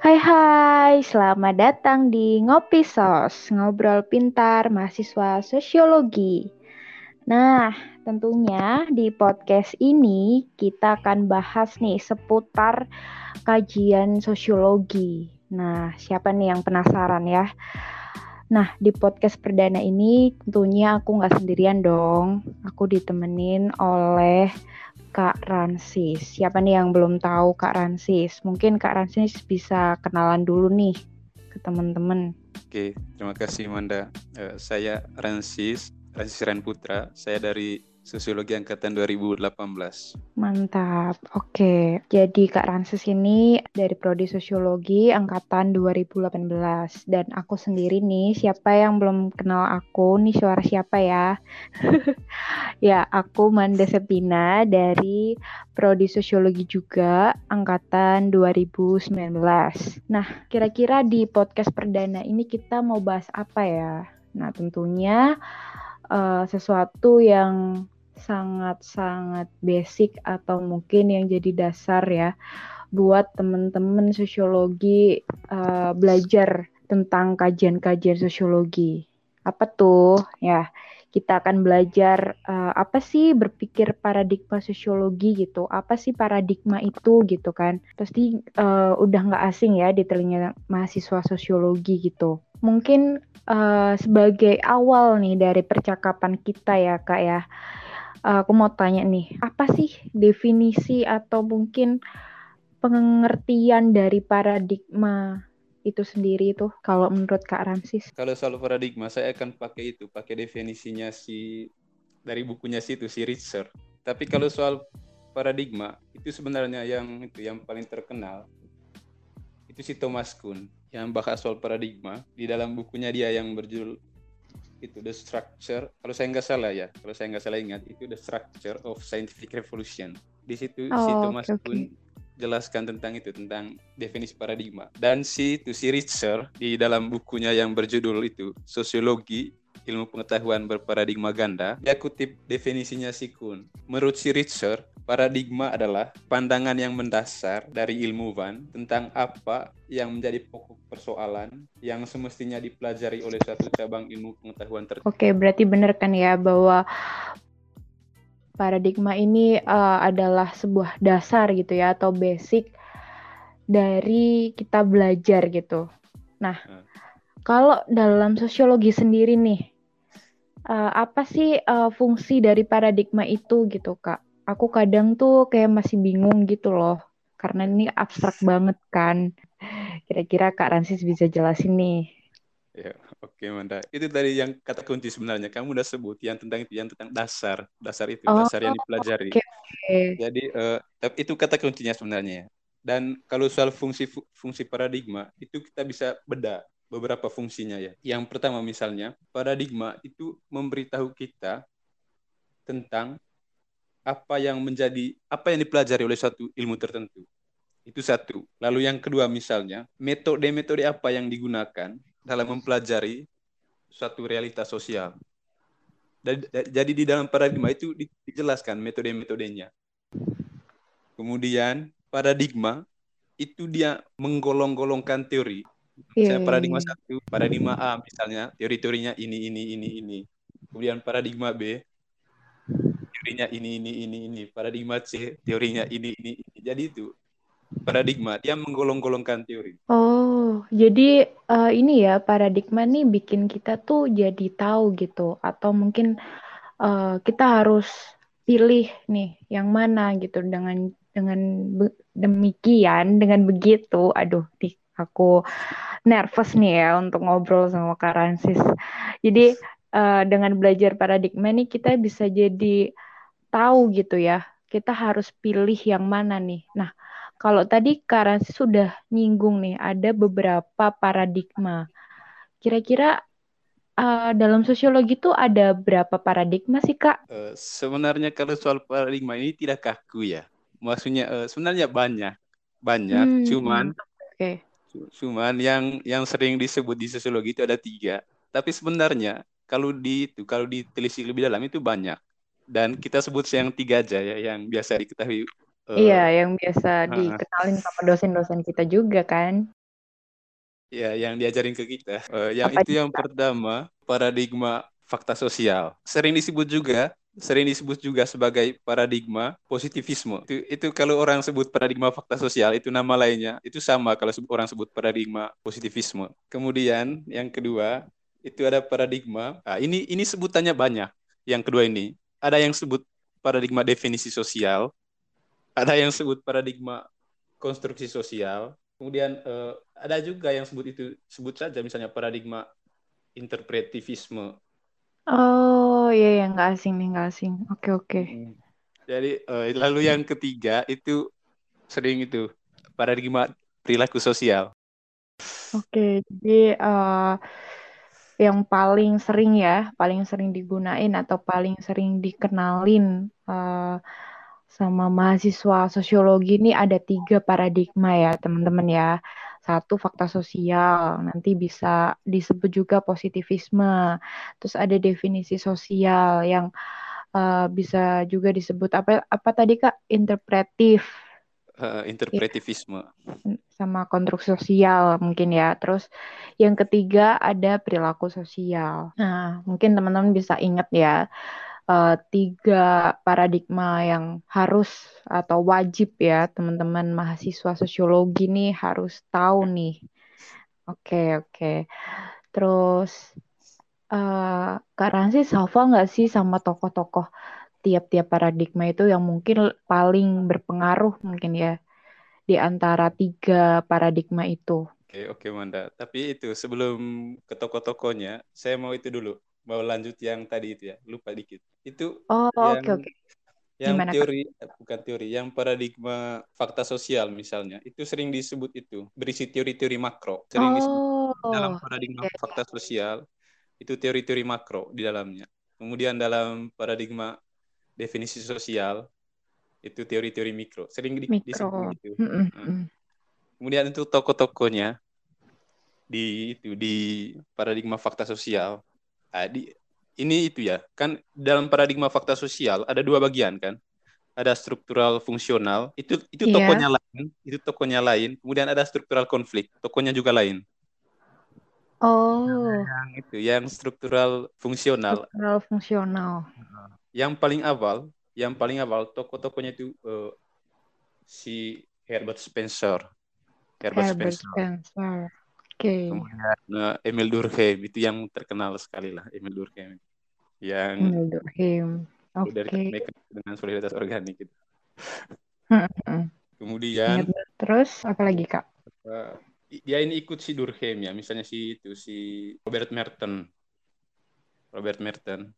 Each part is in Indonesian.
Hai hai, selamat datang di Ngopi Sos, ngobrol pintar mahasiswa sosiologi. Nah, tentunya di podcast ini kita akan bahas nih seputar kajian sosiologi. Nah, siapa nih yang penasaran ya? Nah, di podcast perdana ini tentunya aku nggak sendirian dong. Aku ditemenin oleh Kak Ransis. Siapa nih yang belum tahu Kak Ransis? Mungkin Kak Ransis bisa kenalan dulu nih ke teman-teman. Oke, terima kasih Manda. Uh, saya Ransis, Ransis Putra. Saya dari Sosiologi Angkatan 2018. Mantap. Oke. Jadi Kak Ranses ini dari Prodi Sosiologi Angkatan 2018. Dan aku sendiri nih, siapa yang belum kenal aku, nih suara siapa ya? ya, aku Manda Sepina dari Prodi Sosiologi juga Angkatan 2019. Nah, kira-kira di podcast perdana ini kita mau bahas apa ya? Nah, tentunya uh, sesuatu yang sangat-sangat basic atau mungkin yang jadi dasar ya buat teman-teman sosiologi uh, belajar tentang kajian-kajian sosiologi. Apa tuh? Ya, kita akan belajar uh, apa sih berpikir paradigma sosiologi gitu. Apa sih paradigma itu gitu kan? Pasti uh, udah nggak asing ya di telinga mahasiswa sosiologi gitu. Mungkin uh, sebagai awal nih dari percakapan kita ya kak ya uh, aku mau tanya nih apa sih definisi atau mungkin pengertian dari paradigma itu sendiri itu kalau menurut Kak Ramsis? Kalau soal paradigma saya akan pakai itu, pakai definisinya si dari bukunya si itu si Richard. Tapi kalau soal paradigma itu sebenarnya yang itu yang paling terkenal itu si Thomas Kuhn yang bahas soal paradigma di dalam bukunya dia yang berjudul itu the structure. Kalau saya nggak salah ya kalau saya nggak salah ingat itu the structure of scientific revolution. Di situ oh, si Thomas okay, Kuhn jelaskan tentang itu tentang definisi paradigma. Dan si itu si Richard di dalam bukunya yang berjudul itu sosiologi ilmu pengetahuan berparadigma ganda dia kutip definisinya si Kuhn menurut si Richard Paradigma adalah pandangan yang mendasar dari ilmuwan tentang apa yang menjadi pokok persoalan yang semestinya dipelajari oleh suatu cabang ilmu pengetahuan tertentu. Oke, berarti benar kan ya bahwa paradigma ini uh, adalah sebuah dasar gitu ya atau basic dari kita belajar gitu. Nah, hmm. kalau dalam sosiologi sendiri nih, uh, apa sih uh, fungsi dari paradigma itu gitu, Kak? aku kadang tuh kayak masih bingung gitu loh karena ini abstrak banget kan. Kira-kira Kak Ransis bisa jelasin nih. Ya oke okay, Manda. Itu dari yang kata kunci sebenarnya. Kamu udah sebut yang tentang yang tentang dasar. Dasar itu oh, dasar yang dipelajari. okay, okay. jadi uh, itu kata kuncinya sebenarnya. Dan kalau soal fungsi fungsi paradigma itu kita bisa beda beberapa fungsinya ya. Yang pertama misalnya paradigma itu memberitahu kita tentang apa yang menjadi apa yang dipelajari oleh suatu ilmu tertentu. Itu satu. Lalu yang kedua misalnya, metode-metode apa yang digunakan dalam mempelajari suatu realitas sosial. Jadi di dalam paradigma itu dijelaskan metode-metodenya. Kemudian paradigma itu dia menggolong-golongkan teori. Yeah, Saya iya, paradigma yeah. satu, paradigma A misalnya, teori-teorinya ini, ini, ini, ini. Kemudian paradigma B, teorinya ini ini ini ini paradigma C teorinya ini ini, ini. jadi itu paradigma dia menggolong-golongkan teori oh jadi uh, ini ya paradigma nih bikin kita tuh jadi tahu gitu atau mungkin uh, kita harus pilih nih yang mana gitu dengan dengan demikian dengan begitu aduh nih aku nervous nih ya untuk ngobrol sama Kak Ransis. Jadi uh, dengan belajar paradigma nih kita bisa jadi tahu gitu ya, kita harus pilih yang mana nih. Nah, kalau tadi Karan sudah nyinggung nih, ada beberapa paradigma. Kira-kira uh, dalam sosiologi itu ada berapa paradigma sih, Kak? Uh, sebenarnya kalau soal paradigma ini tidak kaku ya. Maksudnya uh, sebenarnya banyak. Banyak, hmm, cuman okay. Cuman yang yang sering disebut di sosiologi itu ada tiga. Tapi sebenarnya kalau di itu kalau ditelisik lebih dalam itu banyak dan kita sebut yang tiga aja ya yang biasa diketahui uh, iya yang biasa uh, dikenalin sama dosen-dosen kita juga kan Ya, yang diajarin ke kita. Uh, yang Apa itu yang pertama, paradigma fakta sosial. Sering disebut juga sering disebut juga sebagai paradigma positivisme. Itu, itu kalau orang sebut paradigma fakta sosial itu nama lainnya itu sama kalau orang sebut paradigma positivisme. Kemudian yang kedua itu ada paradigma. Nah, ini ini sebutannya banyak. Yang kedua ini ada yang sebut paradigma definisi sosial, ada yang sebut paradigma konstruksi sosial. Kemudian eh, ada juga yang sebut itu sebut saja misalnya paradigma interpretivisme. Oh, iya ya nggak asing nih nggak asing. Oke oke. Jadi uh, lalu yang ketiga itu sering itu paradigma perilaku sosial. Oke jadi uh, yang paling sering ya paling sering digunain atau paling sering dikenalin uh, sama mahasiswa sosiologi ini ada tiga paradigma ya teman-teman ya. Satu fakta sosial, nanti bisa disebut juga positivisme. Terus ada definisi sosial yang uh, bisa juga disebut apa apa tadi Kak? Interpretif. Uh, interpretivisme. Sama konstruksi sosial mungkin ya. Terus yang ketiga ada perilaku sosial. Nah, mungkin teman-teman bisa ingat ya uh, tiga paradigma yang harus atau wajib ya teman-teman mahasiswa sosiologi nih harus tahu nih. Oke okay, oke. Okay. Terus uh, Kak Ransi hafal nggak sih sama tokoh-tokoh tiap-tiap paradigma itu yang mungkin paling berpengaruh mungkin ya di antara tiga paradigma itu. Oke, oke Manda. Tapi itu sebelum ke tokoh-tokohnya, saya mau itu dulu mau lanjut yang tadi itu ya lupa dikit. Itu oh oke oke. okay, yang Gimana, teori Kak? bukan teori yang paradigma fakta sosial misalnya. Itu sering disebut itu berisi teori-teori makro. Sering oh, disebut dalam paradigma okay. fakta sosial itu teori-teori makro di dalamnya. Kemudian dalam paradigma definisi sosial itu teori-teori mikro. Sering di, mikro. disebut itu mm kemudian itu toko-tokonya di itu di paradigma fakta sosial di, ini itu ya, kan dalam paradigma fakta sosial ada dua bagian kan. Ada struktural fungsional, itu itu yeah. tokonya lain, itu tokonya lain. Kemudian ada struktural konflik, tokonya juga lain. Oh. Yang itu, yang struktural fungsional. Struktural fungsional. Yang paling awal, yang paling awal toko-tokonya itu uh, si Herbert Spencer. Herbert, Herbert Spencer. Spencer okay. kemudian uh, Emil Durkheim itu yang terkenal sekali lah Emil Durkheim yang Emil Durkheim oke okay. dengan solidaritas organik gitu. Kemudian terus apa lagi kak uh, dia ini ikut si Durkheim ya misalnya si itu si Robert Merton Robert Merton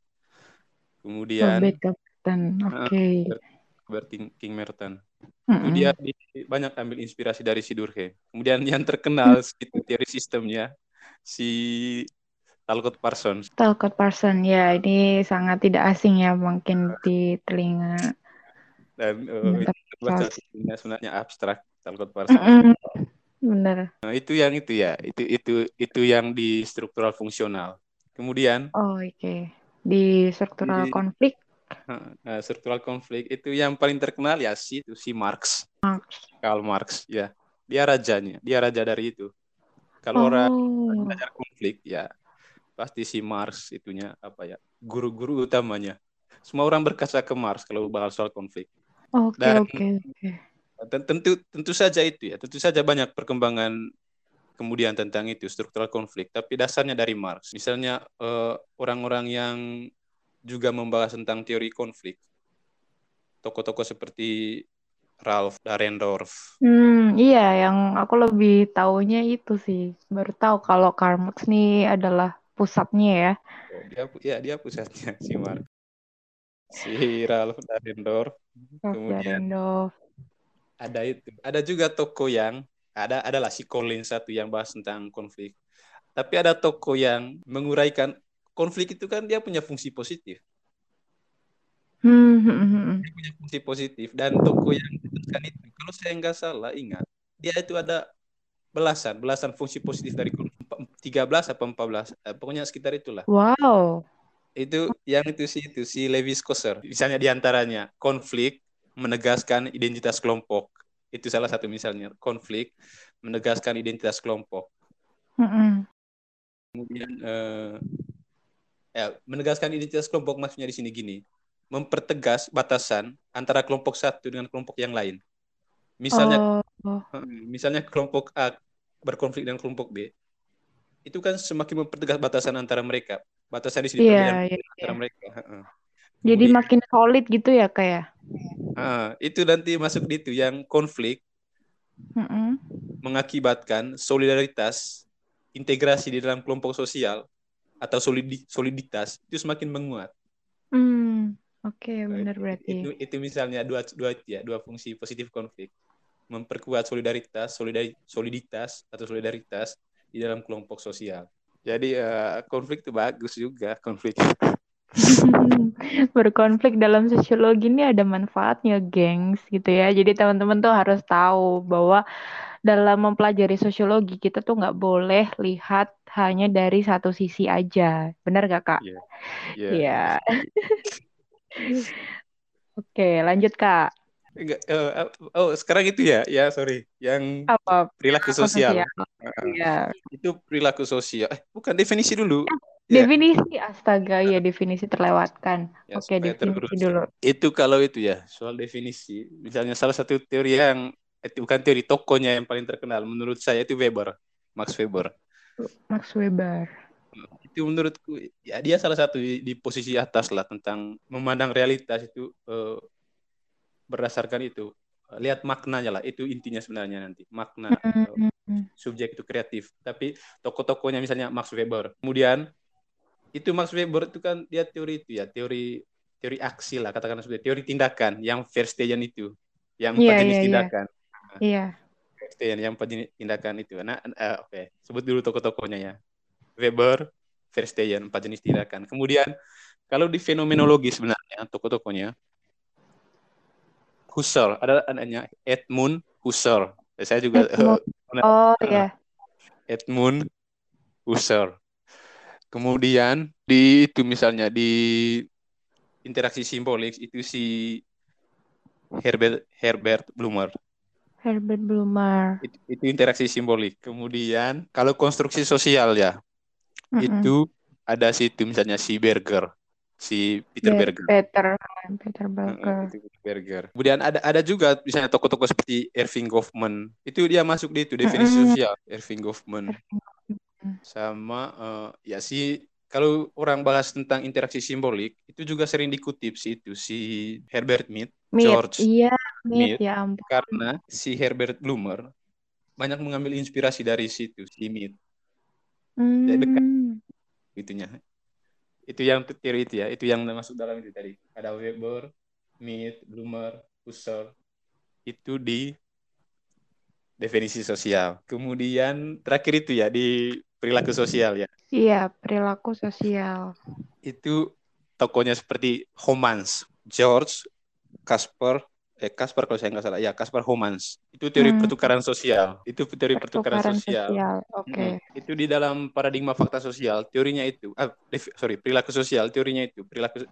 kemudian Robert Merton oke okay. uh, Robert King Merton Mm-hmm. Dia banyak ambil inspirasi dari si Durkheim. Kemudian yang terkenal itu teori sistemnya si Talcott Parsons. Talcott Parsons ya ini sangat tidak asing ya mungkin di telinga. Dan uh, itu bahasa sebenarnya abstrak Talcott Parsons. Mm-hmm. Benar. Nah, itu yang itu ya, itu itu itu yang di struktural fungsional. Kemudian Oh, oke. Okay. Di struktural di, konflik uh, struktural konflik itu yang paling terkenal ya si itu si Marx. Marx. Karl Marx ya. Dia rajanya, dia raja dari itu. Kalau oh. orang belajar konflik ya pasti si Marx itunya apa ya guru-guru utamanya. Semua orang berkaca ke Marx kalau bahas soal konflik. Oke okay, oke okay, okay. Tentu tentu saja itu ya, tentu saja banyak perkembangan kemudian tentang itu struktural konflik, tapi dasarnya dari Marx. Misalnya eh, orang-orang uh, yang juga membahas tentang teori konflik. Tokoh-tokoh seperti Ralph Dahrendorf. Hmm, iya, yang aku lebih tahunya itu sih. Baru tahu kalau Karl Marx ini adalah pusatnya ya. Oh, dia, ya, dia pusatnya si Marx. Si Ralph Dahrendorf. Ralph Kemudian Dahrendorf. Ada itu. Ada juga toko yang ada adalah si Collins satu yang bahas tentang konflik. Tapi ada toko yang menguraikan konflik itu kan dia punya fungsi positif. Hmm, hmm, hmm. Dia punya fungsi positif dan toko yang ditetapkan itu, kalau saya nggak salah ingat, dia itu ada belasan, belasan fungsi positif dari 13 apa 14, eh, pokoknya sekitar itulah. Wow. Itu yang itu sih itu si Levi Skosser. Misalnya di antaranya konflik menegaskan identitas kelompok. Itu salah satu misalnya konflik menegaskan identitas kelompok. Mm-mm. Kemudian eh, ya, menegaskan identitas kelompok maksudnya di sini gini, mempertegas batasan antara kelompok satu dengan kelompok yang lain. Misalnya, Oh, misalnya kelompok A berkonflik dengan kelompok B, itu kan semakin mempertegas batasan antara mereka. Batasan di sini perbedaan iya, antara iya. mereka. Jadi Kemudian, makin solid gitu ya kayak. ah, itu nanti masuk di itu yang konflik Mm-mm. mengakibatkan solidaritas, integrasi di dalam kelompok sosial atau solidi- soliditas itu semakin menguat. Oke Nah, benar berarti. itu, itu misalnya dua dua ya dua fungsi positif konflik memperkuat solidaritas, solidari- soliditas atau solidaritas di dalam kelompok sosial. Jadi eh, konflik itu bagus juga konflik. Berkonflik dalam sosiologi ini ada manfaatnya, gengs, gitu ya. Jadi teman-teman tuh harus tahu bahwa dalam mempelajari sosiologi kita tuh nggak boleh lihat hanya dari satu sisi aja. Benar gak, Kak? Iya. Iya. Iya. Oke, lanjut, Kak. Enggak, eh, oh sekarang itu ya, ya sorry, yang Apa? perilaku sosial. sosial. Iya. Itu perilaku sosial. Eh, bukan definisi dulu. Ya, Definisi, astaga, ya definisi terlewatkan. ya Oke, definisi terurus. dulu. Itu kalau itu ya, soal definisi. Misalnya salah satu teori yang itu bukan teori tokonya yang paling terkenal menurut saya itu Weber, Max Weber. Max Weber. Itu menurutku ya dia salah satu di, di posisi atas lah tentang memandang realitas itu eh, berdasarkan itu. Lihat maknanya lah, itu intinya sebenarnya nanti. Makna eh, Hmm. subjek itu kreatif. Tapi tokoh-tokohnya misalnya Max Weber. Kemudian itu Max Weber itu kan dia teori itu ya, teori teori aksi lah katakanlah seperti teori tindakan yang Verstegen itu, yang Iya, empat jenis iya, iya. tindakan. Iya. Verstegen yang empat jenis tindakan itu. Nah, eh, oke, sebut dulu tokoh-tokohnya ya. Weber, Verstegen empat jenis tindakan. Kemudian kalau di fenomenologi sebenarnya tokoh-tokohnya Husserl, ada anaknya Edmund Husserl. Saya juga Edmund. eh, Oh, eh, ya. Edmund Husserl. Kemudian di itu misalnya di interaksi simbolik itu si Herbert Herbert Blumer. Herbert Blumer. Itu, itu interaksi simbolik. Kemudian kalau konstruksi sosial ya, Mm-mm. itu ada si itu misalnya si Berger, si Peter Ber- Berger. Peter, Peter Berger. Peter Berger. Kemudian ada ada juga misalnya tokoh-tokoh seperti Irving Goffman. Itu dia masuk di itu definisi Mm-mm. sosial Irving Goffman. sama eh, ya si kalau orang bahas tentang interaksi simbolik itu juga sering dikutip si itu si Herbert Mead Mead. George Iya, Mead, Mead ya ampun. karena si Herbert Blumer banyak mengambil inspirasi dari situ si Mead Jadi dekat. Hmm. gitunya itu yang teori itu ya. Itu yang masuk dalam itu tadi. Ada Weber Mead Blumer Husserl. Itu di definisi sosial. Kemudian terakhir itu ya di perilaku sosial ya. Iya, perilaku sosial. itu tokonya seperti Homans, George, Kasper, eh Kasper kalau saya nggak salah, ya Kasper Homans. Itu teori Hmm. pertukaran sosial. Itu teori pertukaran, Pertukaran sosial. sosial. Oke. Mm-mm. Itu di dalam paradigma fakta sosial, teorinya itu, ah, sorry, perilaku sosial, teorinya itu, perilaku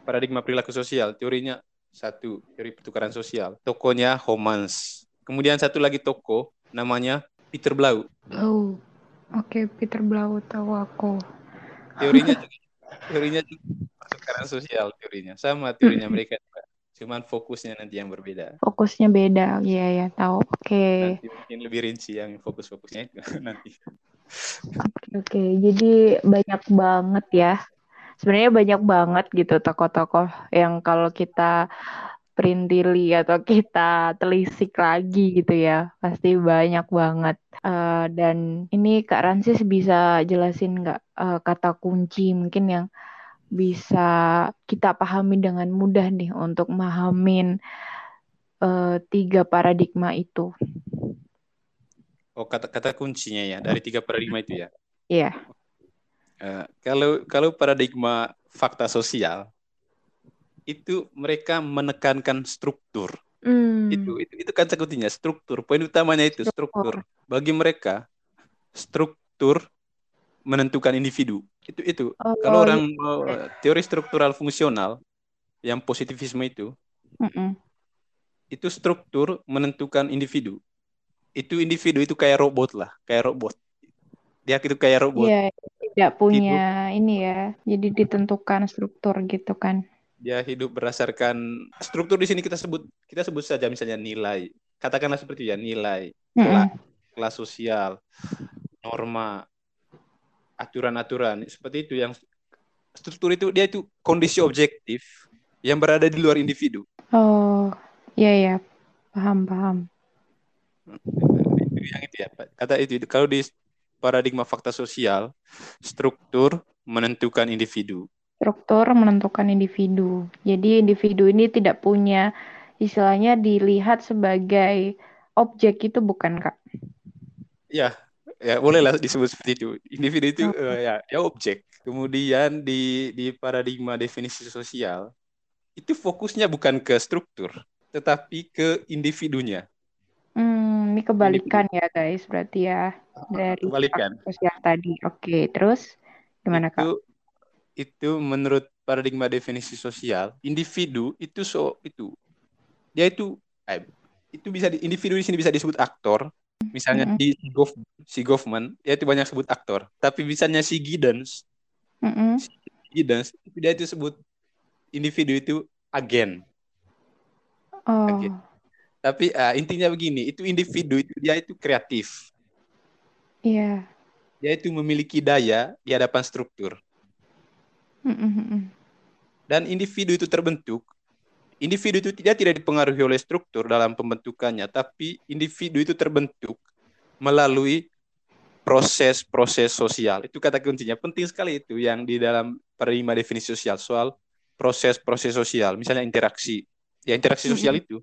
paradigma perilaku sosial, teorinya satu, teori pertukaran sosial. Tokonya Homans. Kemudian satu lagi toko namanya Peter Blau. Blau. Oke, Peter Blau tahu aku. Teorinya juga, teorinya juga pertukaran sosial teorinya, sama teorinya mereka. Cuman fokusnya nanti yang berbeda. Fokusnya beda. Iya, ya, tahu. Oke. Nanti mungkin lebih rinci yang fokus-fokusnya itu nanti. Oke, oke. Jadi banyak banget ya. Sebenarnya banyak banget gitu tokoh-tokoh yang kalau kita perintili atau kita telisik lagi gitu ya, pasti banyak banget. Eh, dan ini Kak Ransis bisa jelasin nggak eh, kata kunci mungkin yang bisa kita pahami dengan mudah nih untuk memahamin eh, tiga paradigma itu. Oh, kata-kata kuncinya ya dari tiga paradigma itu ya. Iya. Eh, kalau kalau paradigma fakta sosial itu mereka menekankan struktur. Hmm. Itu itu itu kan kuncinya struktur. Poin utamanya itu struktur. Bagi mereka struktur menentukan individu. Itu itu. Oh, Kalau orang iya. mau teori struktural fungsional yang positivisme itu Mm-mm. itu struktur menentukan individu. Itu individu itu kayak robot lah, kayak robot. dia itu kayak robot Iya, tidak hidup punya ini ya. Jadi ditentukan struktur gitu kan. dia hidup berdasarkan struktur di sini kita sebut kita sebut saja misalnya nilai katakanlah seperti ya nilai kelas, Mm-mm. kelas sosial norma aturan-aturan seperti itu yang struktur itu dia itu kondisi objektif yang berada di luar individu Oh, iya ya, paham paham. itu yang itu ya Pak. kata itu kalau di paradigma fakta sosial struktur menentukan individu Struktur menentukan individu. Jadi individu ini tidak punya istilahnya dilihat sebagai objek itu bukan Kak? ya ya bolehlah disebut seperti itu. Individu itu eh, ya ya objek. Kemudian di di paradigma definisi sosial itu fokusnya bukan ke struktur tetapi ke individunya. Hmm, ini kebalikan ya guys, berarti ya dari kebalikan. sosial tadi. Oke, terus gimana Kak? itu itu menurut paradigma definisi sosial individu itu so itu dia itu eh, itu bisa di, individu di sini bisa disebut aktor misalnya Mm-mm. di si Goff, si Goffman dia itu banyak sebut aktor tapi misalnya si Giddens Mm-mm. si Giddens itu dia itu sebut individu itu agen Oh, Oke. tapi ah, intinya begini itu individu itu dia itu kreatif iya. dia itu memiliki daya di hadapan struktur Mm-mm-mm. dan individu itu terbentuk individu itu dia tidak dipengaruhi oleh struktur dalam pembentukannya tapi individu itu terbentuk melalui proses-proses sosial. Itu kata kuncinya. Penting sekali itu yang di dalam paradigma definisi sosial soal proses-proses sosial. Misalnya interaksi. Ya interaksi sosial itu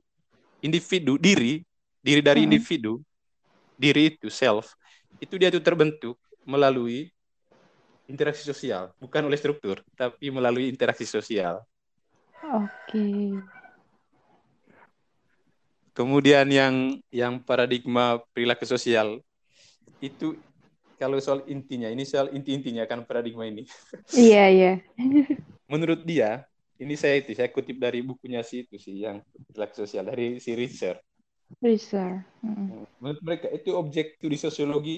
individu diri diri dari individu diri itu self itu dia itu terbentuk melalui interaksi sosial. Bukan oleh struktur tapi melalui interaksi sosial Oke. Kemudian yang yang paradigma perilaku sosial itu kalau soal intinya, ini soal inti-intinya kan paradigma ini. Iya, iya. Menurut dia, ini saya itu saya kutip dari bukunya si itu sih yang perilaku sosial dari si Richard. Research. Mm-mm. Menurut mereka itu objek studi sosiologi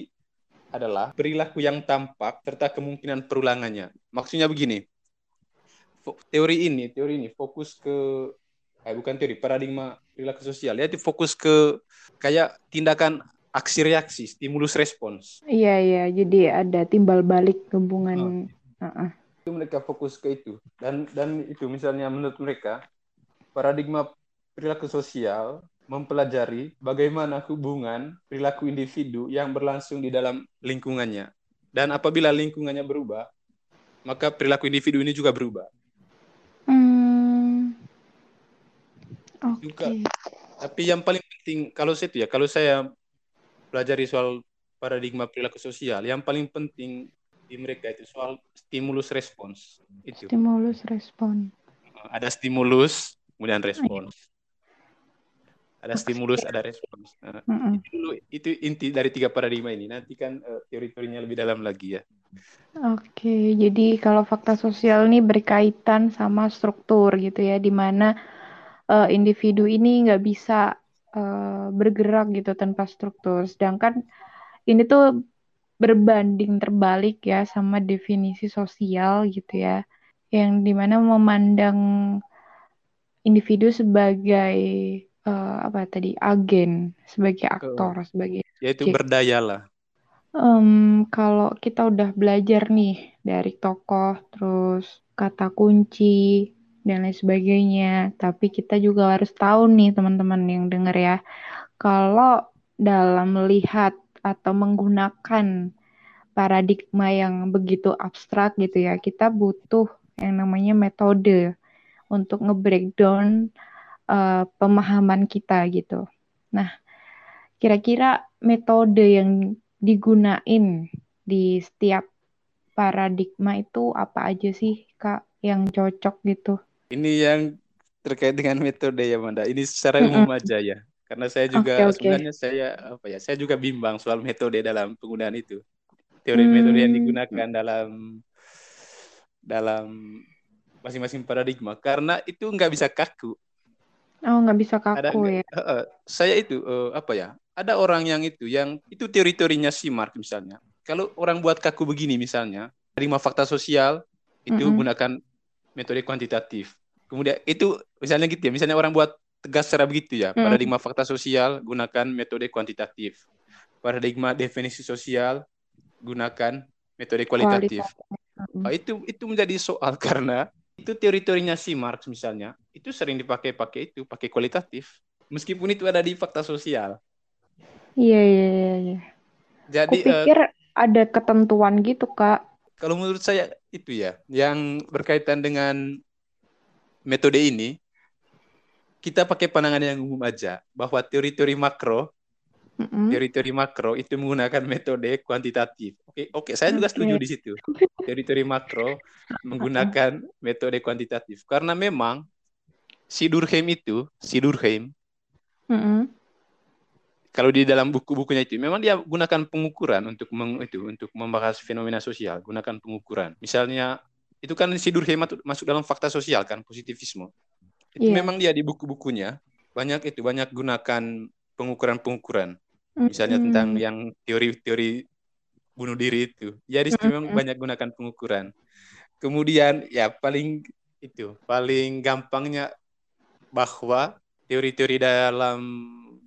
adalah perilaku yang tampak serta kemungkinan perulangannya. Maksudnya begini. Teori ini, teori ini fokus ke eh bukan teori, paradigma perilaku sosial. Itu fokus ke kayak tindakan aksi reaksi, stimulus respons. Iya, iya. Jadi ada timbal balik hubungan. Uh-uh. Itu mereka fokus ke itu. Dan dan itu misalnya menurut mereka paradigma perilaku sosial mempelajari bagaimana hubungan perilaku individu yang berlangsung di dalam lingkungannya. Dan apabila lingkungannya berubah, maka perilaku individu ini juga berubah. Juga. Oke. Tapi yang paling penting kalau saya itu ya, kalau saya pelajari soal paradigma perilaku sosial, yang paling penting di mereka itu soal stimulus respons. Itu. Stimulus respon. Ada stimulus, kemudian respons. Ada stimulus, ada respons. Nah, Mm-mm. itu dulu itu inti dari tiga paradigma ini. Nanti kan eh, teori-teorinya lebih dalam lagi ya. Oke, jadi kalau fakta sosial ini berkaitan sama struktur gitu ya, di mana eh, individu ini nggak bisa eh, bergerak gitu tanpa struktur. Sedangkan ini tuh berbanding terbalik ya sama definisi sosial gitu ya, yang di mana memandang individu sebagai eh, apa tadi agen, sebagai aktor, sebagai Yaitu Oke. berdaya lah. Em, kalau kita udah belajar nih dari tokoh, terus kata kunci, dan lain sebagainya, tapi kita juga harus tahu nih teman-teman yang denger ya, kalau dalam melihat atau menggunakan paradigma yang begitu abstrak gitu ya, kita butuh yang namanya metode untuk nge-breakdown eh, pemahaman kita gitu. Nah, kira-kira metode yang digunain di setiap paradigma itu apa aja sih, Kak, yang cocok gitu? Ini yang terkait dengan metode ya, Manda. Ini secara umum aja ya. Karena saya juga Oke, oke. sebenarnya saya apa ya? Saya juga bimbang soal metode dalam penggunaan itu. Teori metode yang Hmm, digunakan dalam dalam masing-masing paradigma karena itu nggak bisa kaku. oh nggak bisa Ada kaku nggak- ya? eh, saya itu eh, apa ya? Ada orang yang itu yang itu teori-teorinya si Mark misalnya. kalau orang buat kaku begini misalnya, lima fakta sosial itu mm -hmm. gunakan metode kuantitatif. Kemudian itu misalnya gitu ya, misalnya orang buat tegas secara begitu ya, mm. paradigma fakta sosial gunakan metode kuantitatif. Paradigma definisi sosial gunakan metode kualitatif. kualitatif. Oh, itu itu menjadi soal karena itu teori-teorinya si Marx misalnya, itu sering dipakai-pakai itu, pakai kualitatif. Meskipun itu ada di fakta sosial. Iya, iya, iya. iya. Jadi Aku pikir uh, ada ketentuan gitu, Kak. Kalau menurut saya itu ya, yang berkaitan dengan metode ini, kita pakai pandangan yang umum aja, bahwa teori-teori makro, mm-hmm. teori-teori makro itu menggunakan metode kuantitatif. Oke, oke, saya juga setuju di situ. Teori-teori makro menggunakan metode kuantitatif, karena memang si Durkheim itu, si Durkheim, mm-hmm kalau di dalam buku-bukunya itu memang dia gunakan pengukuran untuk meng, itu untuk membahas fenomena sosial gunakan pengukuran misalnya itu kan si Durkheim masuk dalam fakta sosial kan positivisme. Itu yeah. memang dia di buku-bukunya banyak itu banyak gunakan pengukuran-pengukuran. Misalnya mm-hmm. tentang yang teori-teori bunuh diri itu. Ya di situ memang banyak gunakan pengukuran. Kemudian ya paling itu paling gampangnya bahwa teori-teori dalam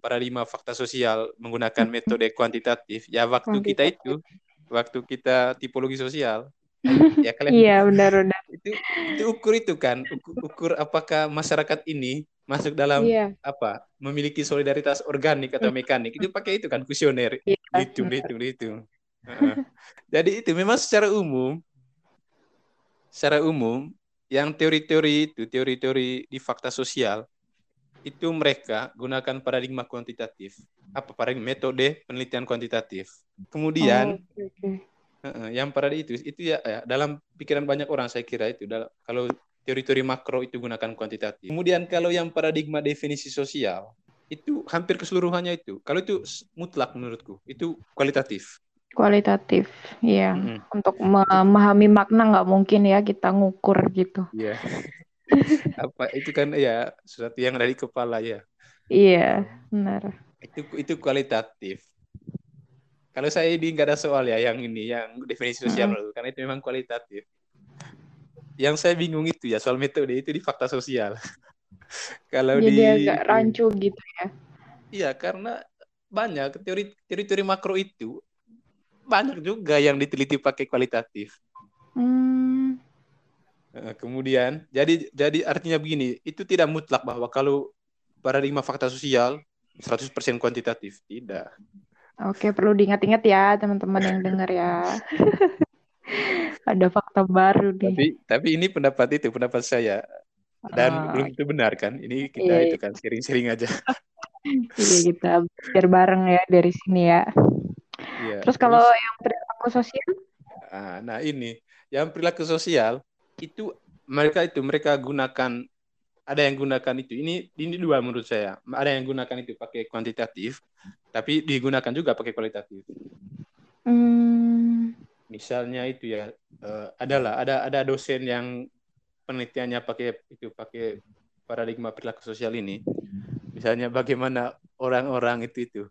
paradigma fakta sosial menggunakan metode kuantitatif, ya waktu kita itu, waktu kita tipologi sosial, ya kalian iya benar benar itu itu ukur itu kan ukur, ukur apakah masyarakat ini masuk dalam iya. apa memiliki solidaritas organik atau mekanik itu pakai itu kan kuesioner iya, itu itu itu jadi itu memang secara umum secara umum yang teori-teori itu teori-teori di fakta sosial itu mereka gunakan paradigma kuantitatif. Apa paradigma metode penelitian kuantitatif. Kemudian oh, okay. Yang pada itu itu ya, ya dalam pikiran banyak orang saya kira itu kalau teori-teori makro itu gunakan kuantitatif. Kemudian kalau yang paradigma definisi sosial itu hampir keseluruhannya itu. Kalau itu mutlak menurutku itu kualitatif. Kualitatif, ya. Mm -hmm. Untuk memahami makna nggak mungkin ya kita ngukur gitu. Iya. apa itu kan ya sesuatu yang dari kepala ya iya benar itu itu kualitatif kalau saya ini nggak ada soal ya yang ini yang definisi sosial hmm. karena itu memang kualitatif yang saya bingung itu ya soal metode itu di fakta sosial kalau jadi di agak rancu gitu ya iya karena banyak teori teori teori makro itu banyak juga yang diteliti pakai kualitatif hmm. Eh, kemudian, jadi jadi artinya begini, itu tidak mutlak bahwa kalau paradigma fakta sosial 100% kuantitatif, tidak. Oke, perlu diingat-ingat ya teman-teman yang dengar ya. Ada fakta baru nih. Tapi tapi ini pendapat itu, pendapat saya. Dan oh. belum itu benar kan? Ini kita iya. itu kan sering-sering aja. iya, kita belajar bareng ya dari sini ya. Iya. Terus kalau terus, yang perilaku sosial? Ah, nah, ini yang perilaku sosial itu mereka itu mereka gunakan ada yang gunakan itu. Ini ini dua menurut saya. Ada yang gunakan itu pakai kuantitatif tapi digunakan juga pakai kualitatif. Hmm. misalnya itu ya uh, adalah ada ada dosen yang penelitiannya pakai itu pakai paradigma perilaku sosial ini. Misalnya bagaimana orang-orang itu itu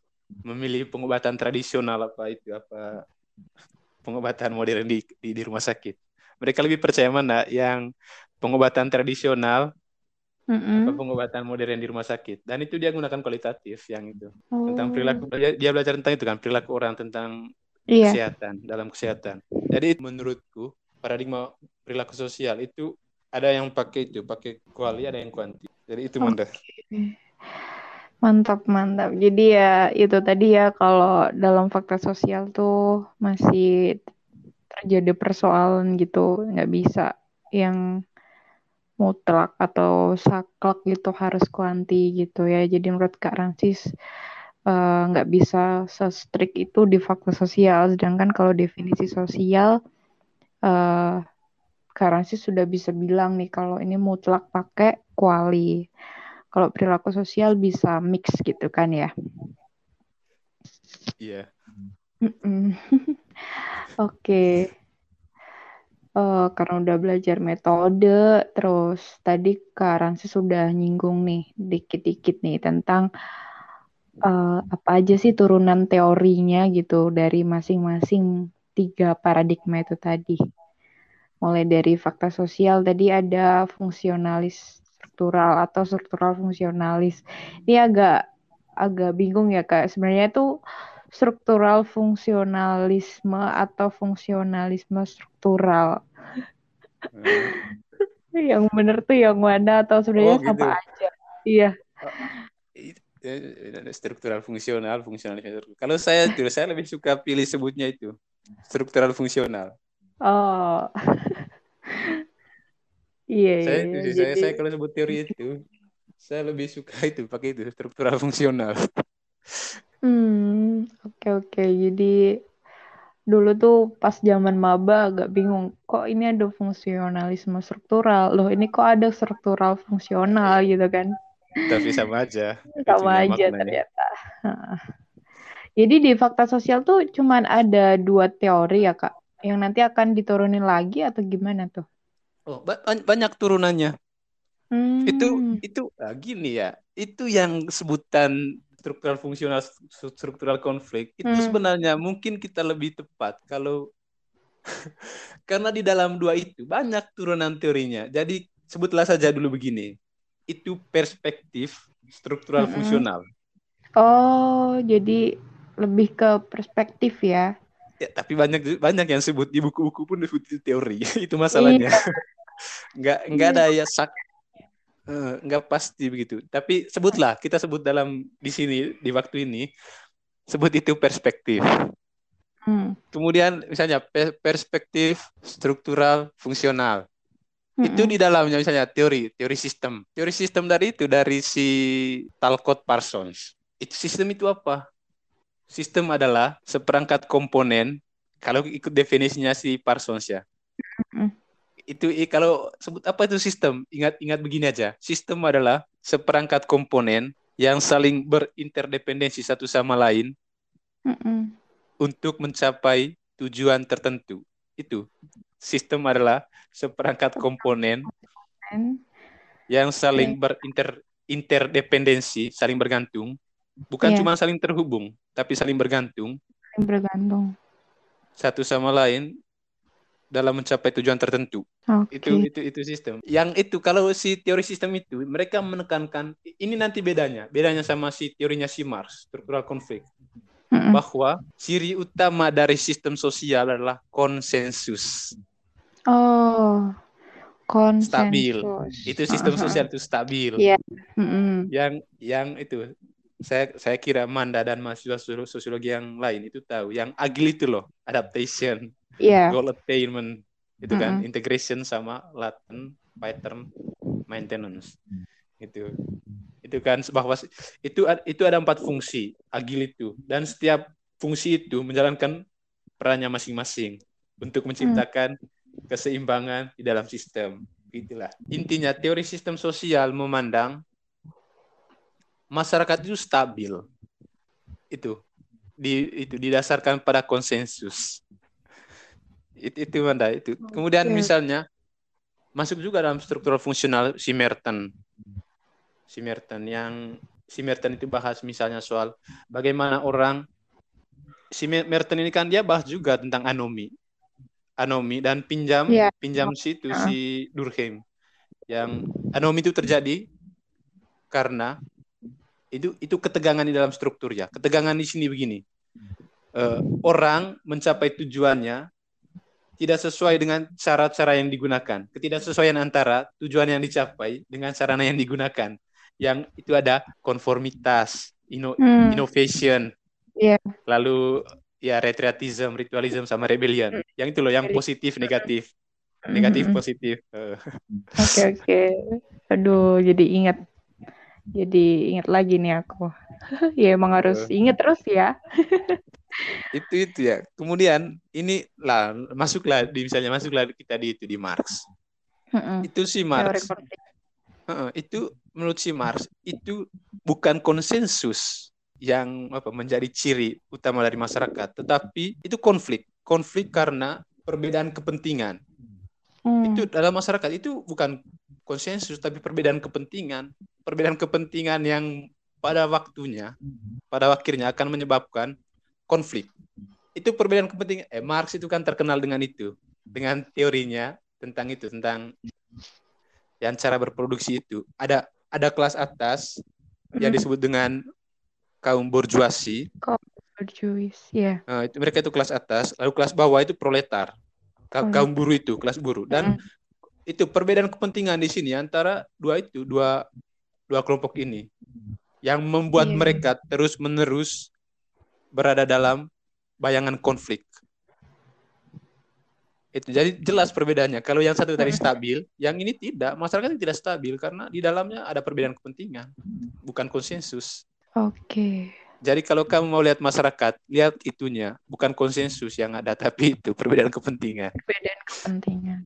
memilih pengobatan tradisional apa itu apa pengobatan modern di di, di rumah sakit. Mereka lebih percaya mana? Yang pengobatan tradisional mm-hmm. atau pengobatan modern di rumah sakit. Dan itu dia gunakan kualitatif yang itu. Oh. tentang perilaku dia belajar tentang itu kan perilaku orang tentang yeah. kesehatan dalam kesehatan. Jadi menurutku paradigma perilaku sosial itu ada yang pakai itu pakai kuali ada yang kuanti. Jadi itu mantap. Mantap mantap. Jadi ya itu tadi ya kalau dalam fakta sosial tuh masih terjadi persoalan gitu. Nggak bisa yang mutlak atau saklek gitu harus kuanti gitu ya. Jadi menurut Kak Ransis uh, nggak bisa se-strict itu di fakta sosial. Sedangkan kalau definisi sosial uh, Kak Ransis sudah bisa bilang nih kalau ini mutlak pakai kuali. Kalau perilaku sosial bisa mix gitu kan ya? Iya. Yeah. Oke. Uh, karena udah belajar metode, terus tadi Kak Ransi sudah nyinggung nih dikit-dikit nih tentang uh, apa aja sih turunan teorinya gitu dari masing-masing tiga paradigma itu tadi. Mulai dari fakta sosial tadi ada fungsionalis struktural atau struktural fungsionalis. Ini agak agak bingung ya kak. Sebenarnya itu struktural fungsionalisme atau fungsionalisme struktural. Hmm. yang benar tuh yang mana atau sebenarnya oh, gitu. sama aja? Iya. Oh, struktural fungsional, fungsional. Kalau saya tuh saya lebih suka pilih sebutnya itu struktural fungsional. Oh. Iya, saya, iya. Jadi... saya, saya kalau sebut teori itu, saya lebih suka itu pakai itu struktural fungsional. Hmm, oke okay, oke. Okay. Jadi dulu tuh pas zaman maba agak bingung, kok ini ada fungsionalisme struktural, loh ini kok ada struktural fungsional gitu kan? Tapi sama aja. sama aja ternyata. Jadi di fakta sosial tuh cuman ada dua teori ya kak, yang nanti akan diturunin lagi atau gimana tuh? Oh, banyak turunannya. Hmm. Itu itu nah, gini ya. Itu yang sebutan struktural fungsional struktural konflik itu hmm. sebenarnya mungkin kita lebih tepat kalau karena di dalam dua itu banyak turunan teorinya. Jadi sebutlah saja dulu begini. Itu perspektif struktural hmm. fungsional. Oh, jadi lebih ke perspektif ya. Ya, tapi banyak banyak yang sebut di buku-buku pun disebut teori. itu masalahnya. Iya nggak nggak ada ya sak nggak pasti begitu. Tapi sebutlah kita sebut dalam di sini di waktu ini sebut itu perspektif. Hmm. kemudian misalnya perspektif struktural fungsional. Hmm. itu di dalamnya misalnya teori teori sistem. Teori sistem dari itu dari si Talcott Parsons. Itu sistem itu apa? Sistem adalah seperangkat komponen kalau ikut definisinya si Parsons ya. Hmm itu kalau sebut apa itu sistem? Ingat ingat begini aja. Sistem adalah seperangkat komponen yang saling berinterdependensi satu sama lain Mm-mm. untuk mencapai tujuan tertentu. Itu. Sistem adalah seperangkat komponen yang saling berinter interdependensi saling bergantung. Bukan yeah. cuma saling terhubung tapi saling bergantung. Bergantung. Satu sama lain dalam mencapai tujuan tertentu. Okay. Itu itu itu sistem. Yang itu kalau si teori sistem itu mereka menekankan ini nanti bedanya, bedanya sama si teorinya si Mars, struktural konflik. Mm-hmm. Bahwa ciri utama dari sistem sosial adalah konsensus. Oh. Konsensus. Stabil. Itu sistem uh-huh. sosial itu stabil. Yeah. Mm-hmm. Yang yang itu saya saya kira Manda dan mahasiswa sosiologi yang lain itu tahu yang agil itu loh adaptation yeah. goal attainment itu mm -hmm. kan integration sama latent pattern maintenance. Itu itu kan bahwa itu itu ada empat fungsi agil itu dan setiap fungsi itu menjalankan perannya masing-masing untuk menciptakan mm. keseimbangan di dalam sistem. Itulah. Intinya teori sistem sosial memandang masyarakat itu stabil. Itu. Di itu didasarkan pada konsensus itu itu Wanda itu. Kemudian okay. misalnya masuk juga dalam struktural fungsional si Merton. Si Merton yang si Merton itu bahas misalnya soal bagaimana orang si Merton ini kan dia bahas juga tentang anomi. Anomi dan pinjam yeah. pinjam situ uh. si Durkheim. Yang anomi itu terjadi karena itu itu ketegangan di dalam struktur ya. Ketegangan di sini begini. Uh, orang mencapai tujuannya tidak sesuai dengan cara-cara yang digunakan. Ketidaksesuaian antara tujuan yang dicapai dengan sarana yang digunakan. Yang itu ada konformitas, ino hmm. innovation, yeah. lalu ya retriatism, ritualism sama rebellion. Hmm. Yang itu loh yang positif, negatif. Negatif, hmm. positif. Oke, oke. Okay, Aduh, jadi ingat. Jadi ingat lagi nih aku. ya emang harus ingat terus ya. itu itu ya. Kemudian ini lah masuklah di misalnya masuklah kita di itu di Marx. Mm-hmm. itu si Marx. uh, itu menurut si Marx itu bukan konsensus yang apa menjadi ciri utama dari masyarakat. Tetapi itu konflik. Konflik karena perbedaan kepentingan. Mm. itu dalam masyarakat itu bukan konsensus tapi perbedaan kepentingan. Perbedaan kepentingan yang pada waktunya pada akhirnya akan menyebabkan konflik. itu perbedaan kepentingan. Eh, Marx itu kan terkenal dengan itu, dengan teorinya tentang itu, tentang yang cara berproduksi itu. Ada ada kelas atas yang hmm. disebut dengan kaum bourgeoisie. Kaum bourgeoisie, ya. Yeah. Nah, itu mereka itu kelas atas, lalu kelas bawah itu proletar. Ka kaum buruh itu, kelas buruh. Dan hmm. itu perbedaan kepentingan di sini antara dua itu, dua dua kelompok ini yang membuat yeah. mereka terus-menerus berada dalam bayangan konflik. Itu jadi jelas perbedaannya. Kalau yang satu tadi stabil, yang ini tidak. Masyarakat tidak stabil karena di dalamnya ada perbedaan kepentingan, bukan konsensus. Oke. Okay. Jadi kalau kamu mau lihat masyarakat, lihat itunya, bukan konsensus yang ada, tapi itu perbedaan kepentingan. Perbedaan kepentingan.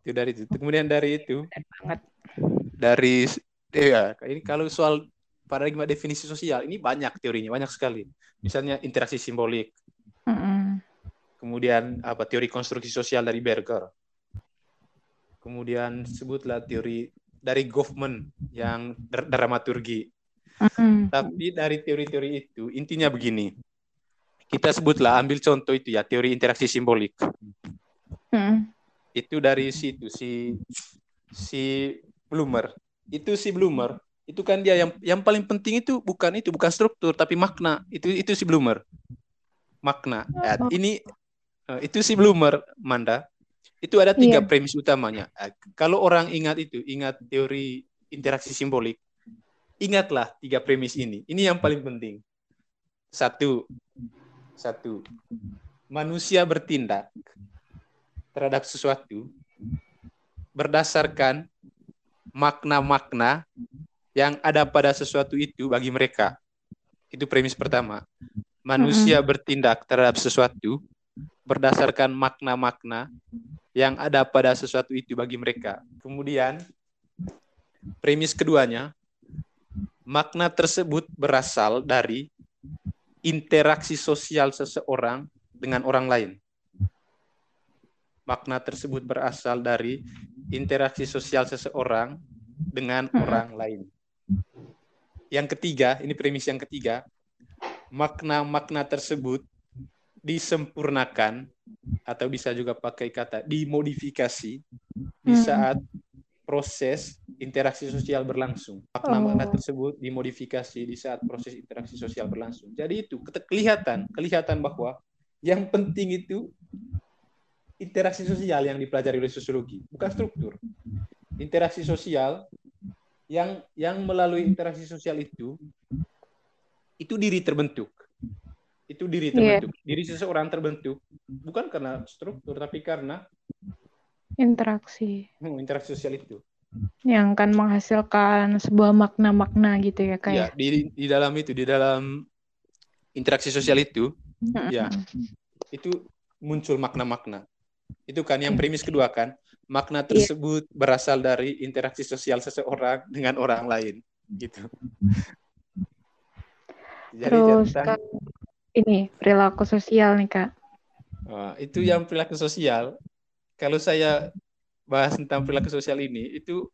Itu dari itu. Kemudian dari itu, dari ya ini kalau soal paradigma definisi sosial ini banyak teorinya, banyak sekali. Misalnya interaksi simbolik. Mm -mm. Kemudian apa teori konstruksi sosial dari Berger. Kemudian sebutlah teori dari Goffman yang dramaturgi. Mm-hmm. Tapi dari teori-teori itu intinya begini. Kita sebutlah ambil contoh itu ya teori interaksi simbolik. Mm. Itu dari situ si si Bloomer. Itu si Bloomer itu kan dia yang yang paling penting itu bukan itu bukan struktur tapi makna. Itu itu si Bloomer. Makna. Ya, ini uh, itu si Bloomer Manda. Itu ada tiga yeah. premis utamanya. Kalau orang ingat itu ingat teori interaksi simbolik ingatlah tiga premis ini. Ini yang paling penting. Satu satu. Manusia bertindak terhadap sesuatu berdasarkan makna-makna yang ada pada sesuatu itu bagi mereka. Itu premis pertama. Manusia mm-hmm. bertindak terhadap sesuatu berdasarkan makna-makna yang ada pada sesuatu itu bagi mereka. Kemudian premis keduanya, makna tersebut berasal dari interaksi sosial seseorang dengan orang lain. Makna tersebut berasal dari interaksi sosial seseorang dengan hmm. orang lain. Yang ketiga, ini premis yang ketiga, makna-makna tersebut disempurnakan atau bisa juga pakai kata dimodifikasi di hmm. saat proses interaksi sosial berlangsung. Makna-makna oh. tersebut dimodifikasi di saat proses interaksi sosial berlangsung. Jadi itu kelihatan, kelihatan bahwa yang penting itu interaksi sosial yang dipelajari oleh sosiologi, bukan struktur. Interaksi sosial yang yang melalui interaksi sosial itu itu diri terbentuk. Itu diri iya. terbentuk. Yeah. diri seseorang terbentuk bukan karena struktur tapi karena interaksi. Hmm, interaksi sosial itu. Yang akan menghasilkan sebuah makna-makna gitu ya kayak ya, di di dalam itu di dalam interaksi sosial itu mm-hmm. ya itu muncul makna-makna. Itu kan yang premis kedua kan makna iya. tersebut yeah. berasal dari interaksi sosial seseorang dengan orang lain gitu. Jadi Terus tentang, ini perilaku sosial nih kak. Itu yang perilaku sosial. Kalau saya bahas tentang perilaku sosial ini, itu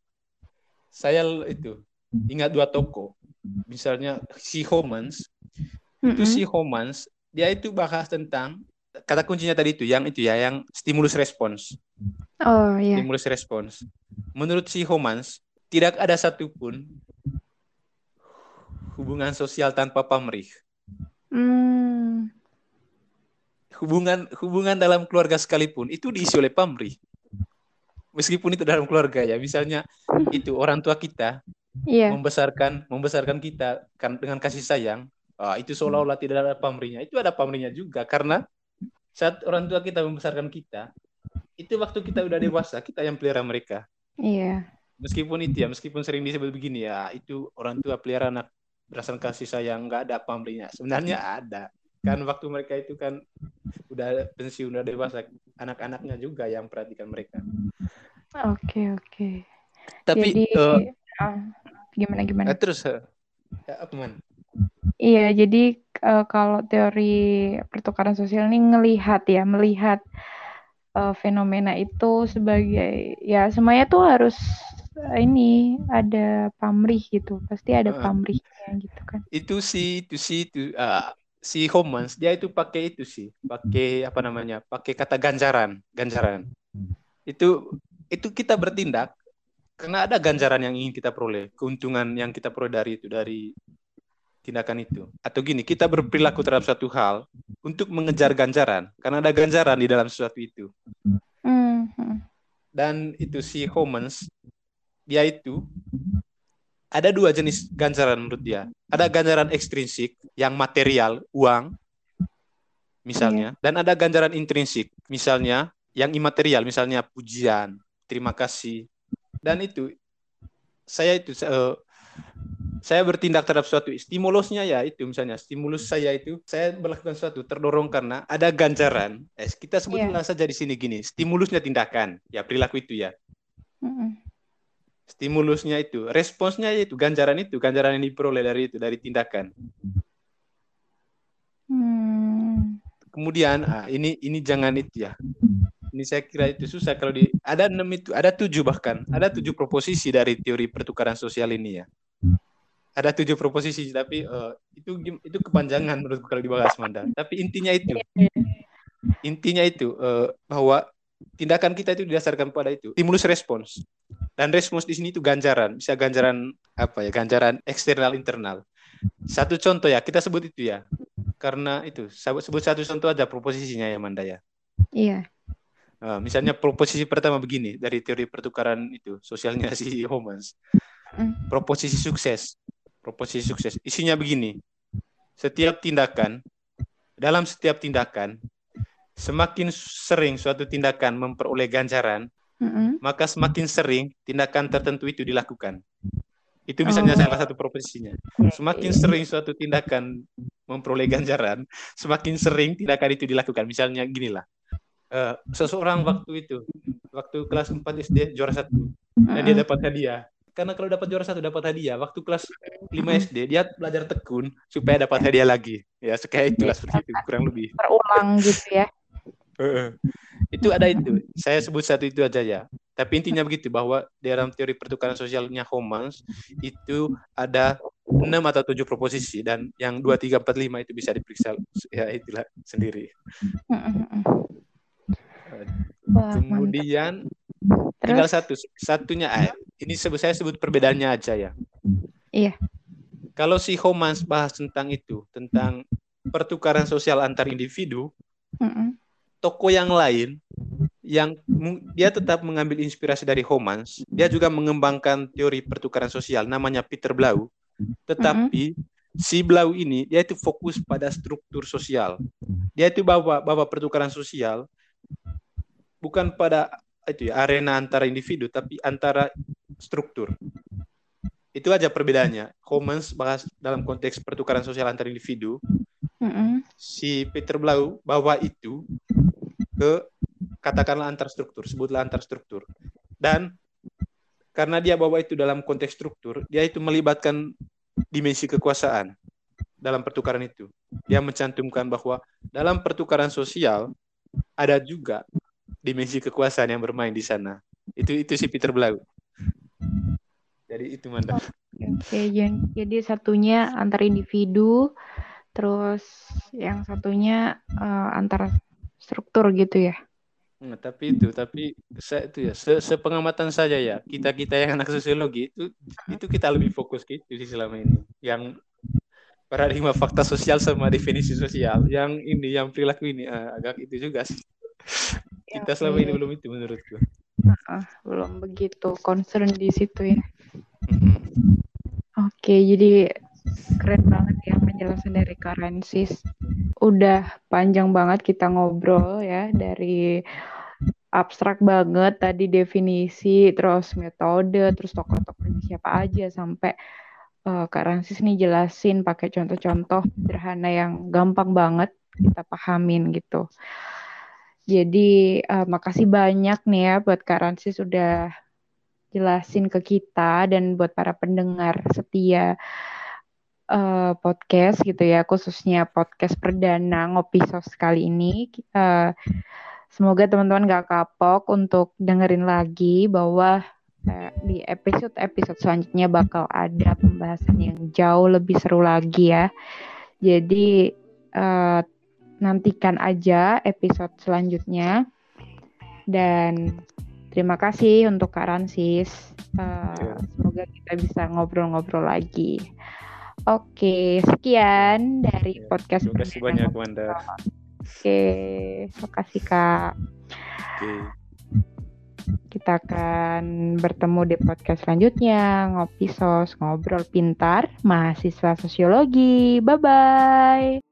saya itu ingat dua toko. Misalnya si Homans, mm -hmm. itu si Homans, dia itu bahas tentang kata kuncinya tadi itu yang itu ya yang stimulus respons. Oh iya. Stimulus respons. Menurut si Homans tidak ada satupun hubungan sosial tanpa pamrih. Hmm. Hubungan hubungan dalam keluarga sekalipun itu diisi oleh pamrih. Meskipun itu dalam keluarga ya, misalnya itu orang tua kita yeah. membesarkan membesarkan kita kan dengan kasih sayang, ah, itu seolah-olah tidak ada pamrihnya. Itu ada pamrihnya juga karena saat orang tua kita membesarkan kita, itu waktu kita udah dewasa, kita yang pelihara mereka. Iya. Meskipun itu ya, meskipun sering disebut begini ya, itu orang tua pelihara anak berdasarkan kasih sayang, nggak ada pamrihnya. Sebenarnya ada. Kan waktu mereka itu kan udah pensiun, udah dewasa, anak-anaknya juga yang perhatikan mereka. Oke, oke. Tapi Jadi, uh, gimana gimana? Terus, uh, ya, apa man? Iya, jadi uh, kalau teori pertukaran sosial ini ngelihat ya, melihat uh, fenomena itu sebagai ya semuanya tuh harus uh, ini ada pamrih gitu, pasti ada uh, pamrihnya gitu kan. Itu sih, itu sih, itu uh, si Homans dia itu pakai itu sih, pakai apa namanya? Pakai kata ganjaran, ganjaran. Itu itu kita bertindak karena ada ganjaran yang ingin kita peroleh, keuntungan yang kita peroleh dari itu dari tindakan itu. Atau gini, kita berperilaku terhadap satu hal untuk mengejar ganjaran, karena ada ganjaran di dalam sesuatu itu. Mm-hmm. Dan itu si Homans, dia itu ada dua jenis ganjaran menurut dia. Ada ganjaran ekstrinsik yang material, uang, misalnya, yeah. dan ada ganjaran intrinsik, misalnya yang imaterial, misalnya pujian, terima kasih. Dan itu saya itu uh, saya bertindak terhadap suatu stimulusnya ya itu misalnya stimulus saya itu saya melakukan sesuatu terdorong karena ada ganjaran eh, kita sebutlah yeah. saja di sini gini stimulusnya tindakan ya perilaku itu ya mm -mm. stimulusnya itu responsnya itu ganjaran itu ganjaran yang diperoleh dari itu dari tindakan mm. kemudian ah, ini ini jangan itu ya ini saya kira itu susah kalau di ada enam itu ada tujuh bahkan ada tujuh proposisi dari teori pertukaran sosial ini ya ada tujuh proposisi tapi uh, itu itu kepanjangan menurut kalau dibahas Manda. Tapi intinya itu intinya itu uh, bahwa tindakan kita itu didasarkan pada itu stimulus respons. Dan respons di sini itu ganjaran bisa ganjaran apa ya ganjaran eksternal internal. Satu contoh ya kita sebut itu ya. Karena itu sebut satu contoh aja proposisinya ya Manda ya. Iya. Uh, misalnya proposisi pertama begini dari teori pertukaran itu sosialnya si Homans mm. proposisi sukses proposisi sukses. Isinya begini. Setiap tindakan, dalam setiap tindakan, semakin sering suatu tindakan memperoleh ganjaran, mm-hmm. maka semakin sering tindakan tertentu itu dilakukan. Itu misalnya oh. salah satu proposisinya. Semakin sering suatu tindakan memperoleh ganjaran, semakin sering tindakan itu dilakukan. Misalnya ginilah. Uh, seseorang waktu itu, waktu kelas 4 SD juara satu, dan dia dapat hadiah karena kalau dapat juara satu dapat hadiah. Waktu kelas 5 SD dia belajar tekun supaya dapat hadiah lagi. Ya kayak itulah seperti itu kurang lebih. Terulang gitu ya. Itu ada itu. Saya sebut satu itu aja ya. Tapi intinya begitu bahwa dalam teori pertukaran sosialnya Homans itu ada enam atau tujuh proposisi dan yang dua tiga empat lima itu bisa diperiksa ya itulah sendiri. Kemudian Terus? Tinggal satu, satunya eh, ini sebut saya sebut perbedaannya aja ya. Iya. Kalau si Homans bahas tentang itu, tentang pertukaran sosial antar individu, mm -mm. toko yang lain yang dia tetap mengambil inspirasi dari Homans, dia juga mengembangkan teori pertukaran sosial namanya Peter Blau. Tetapi mm -hmm. si Blau ini dia itu fokus pada struktur sosial. Dia itu bawa bawa pertukaran sosial bukan pada itu ya arena antara individu tapi antara struktur. Itu aja perbedaannya. Homans bahas dalam konteks pertukaran sosial antar individu. Mm-hmm. Si Peter Blau bawa itu ke katakanlah antar struktur, sebutlah antar struktur. Dan karena dia bawa itu dalam konteks struktur, dia itu melibatkan dimensi kekuasaan dalam pertukaran itu. Dia mencantumkan bahwa dalam pertukaran sosial ada juga dimensi kekuasaan yang bermain di sana. Itu itu si Peter Blau. Jadi itu mantap. Oke, jadi satunya antar individu, terus yang satunya uh, antar struktur gitu ya. Nah, tapi itu, tapi saya itu ya, se sepengamatan saja ya, kita kita yang anak sosiologi itu itu kita lebih fokus gitu sih selama ini. Yang paradigma fakta sosial sama definisi sosial, yang ini yang perilaku ini uh, agak itu juga sih. Kita selama ini belum itu menurutku. Uh, belum begitu concern di situ ya oke jadi keren banget ya penjelasan dari Karensis udah panjang banget kita ngobrol ya dari abstrak banget tadi definisi terus metode terus tokoh-tokohnya siapa aja sampai uh, Kak Ransis nih jelasin pakai contoh-contoh sederhana yang gampang banget kita pahamin gitu. Jadi uh, makasih banyak nih ya buat Kak Ransi sudah jelasin ke kita dan buat para pendengar setia uh, podcast gitu ya khususnya podcast perdana ngopi sos kali ini. Uh, semoga teman-teman gak kapok untuk dengerin lagi bahwa uh, di episode-episode selanjutnya bakal ada pembahasan yang jauh lebih seru lagi ya. Jadi uh, nantikan aja episode selanjutnya. Dan terima kasih untuk Kak Ransis. Uh, yeah. Semoga kita bisa ngobrol-ngobrol lagi. Oke, sekian dari yeah. podcast. Terima kasih banyak, Wanda. Oke, terima kasih Kak. Oke. Kita akan bertemu di podcast selanjutnya. Ngopi sos, ngobrol pintar, mahasiswa sosiologi. Bye-bye.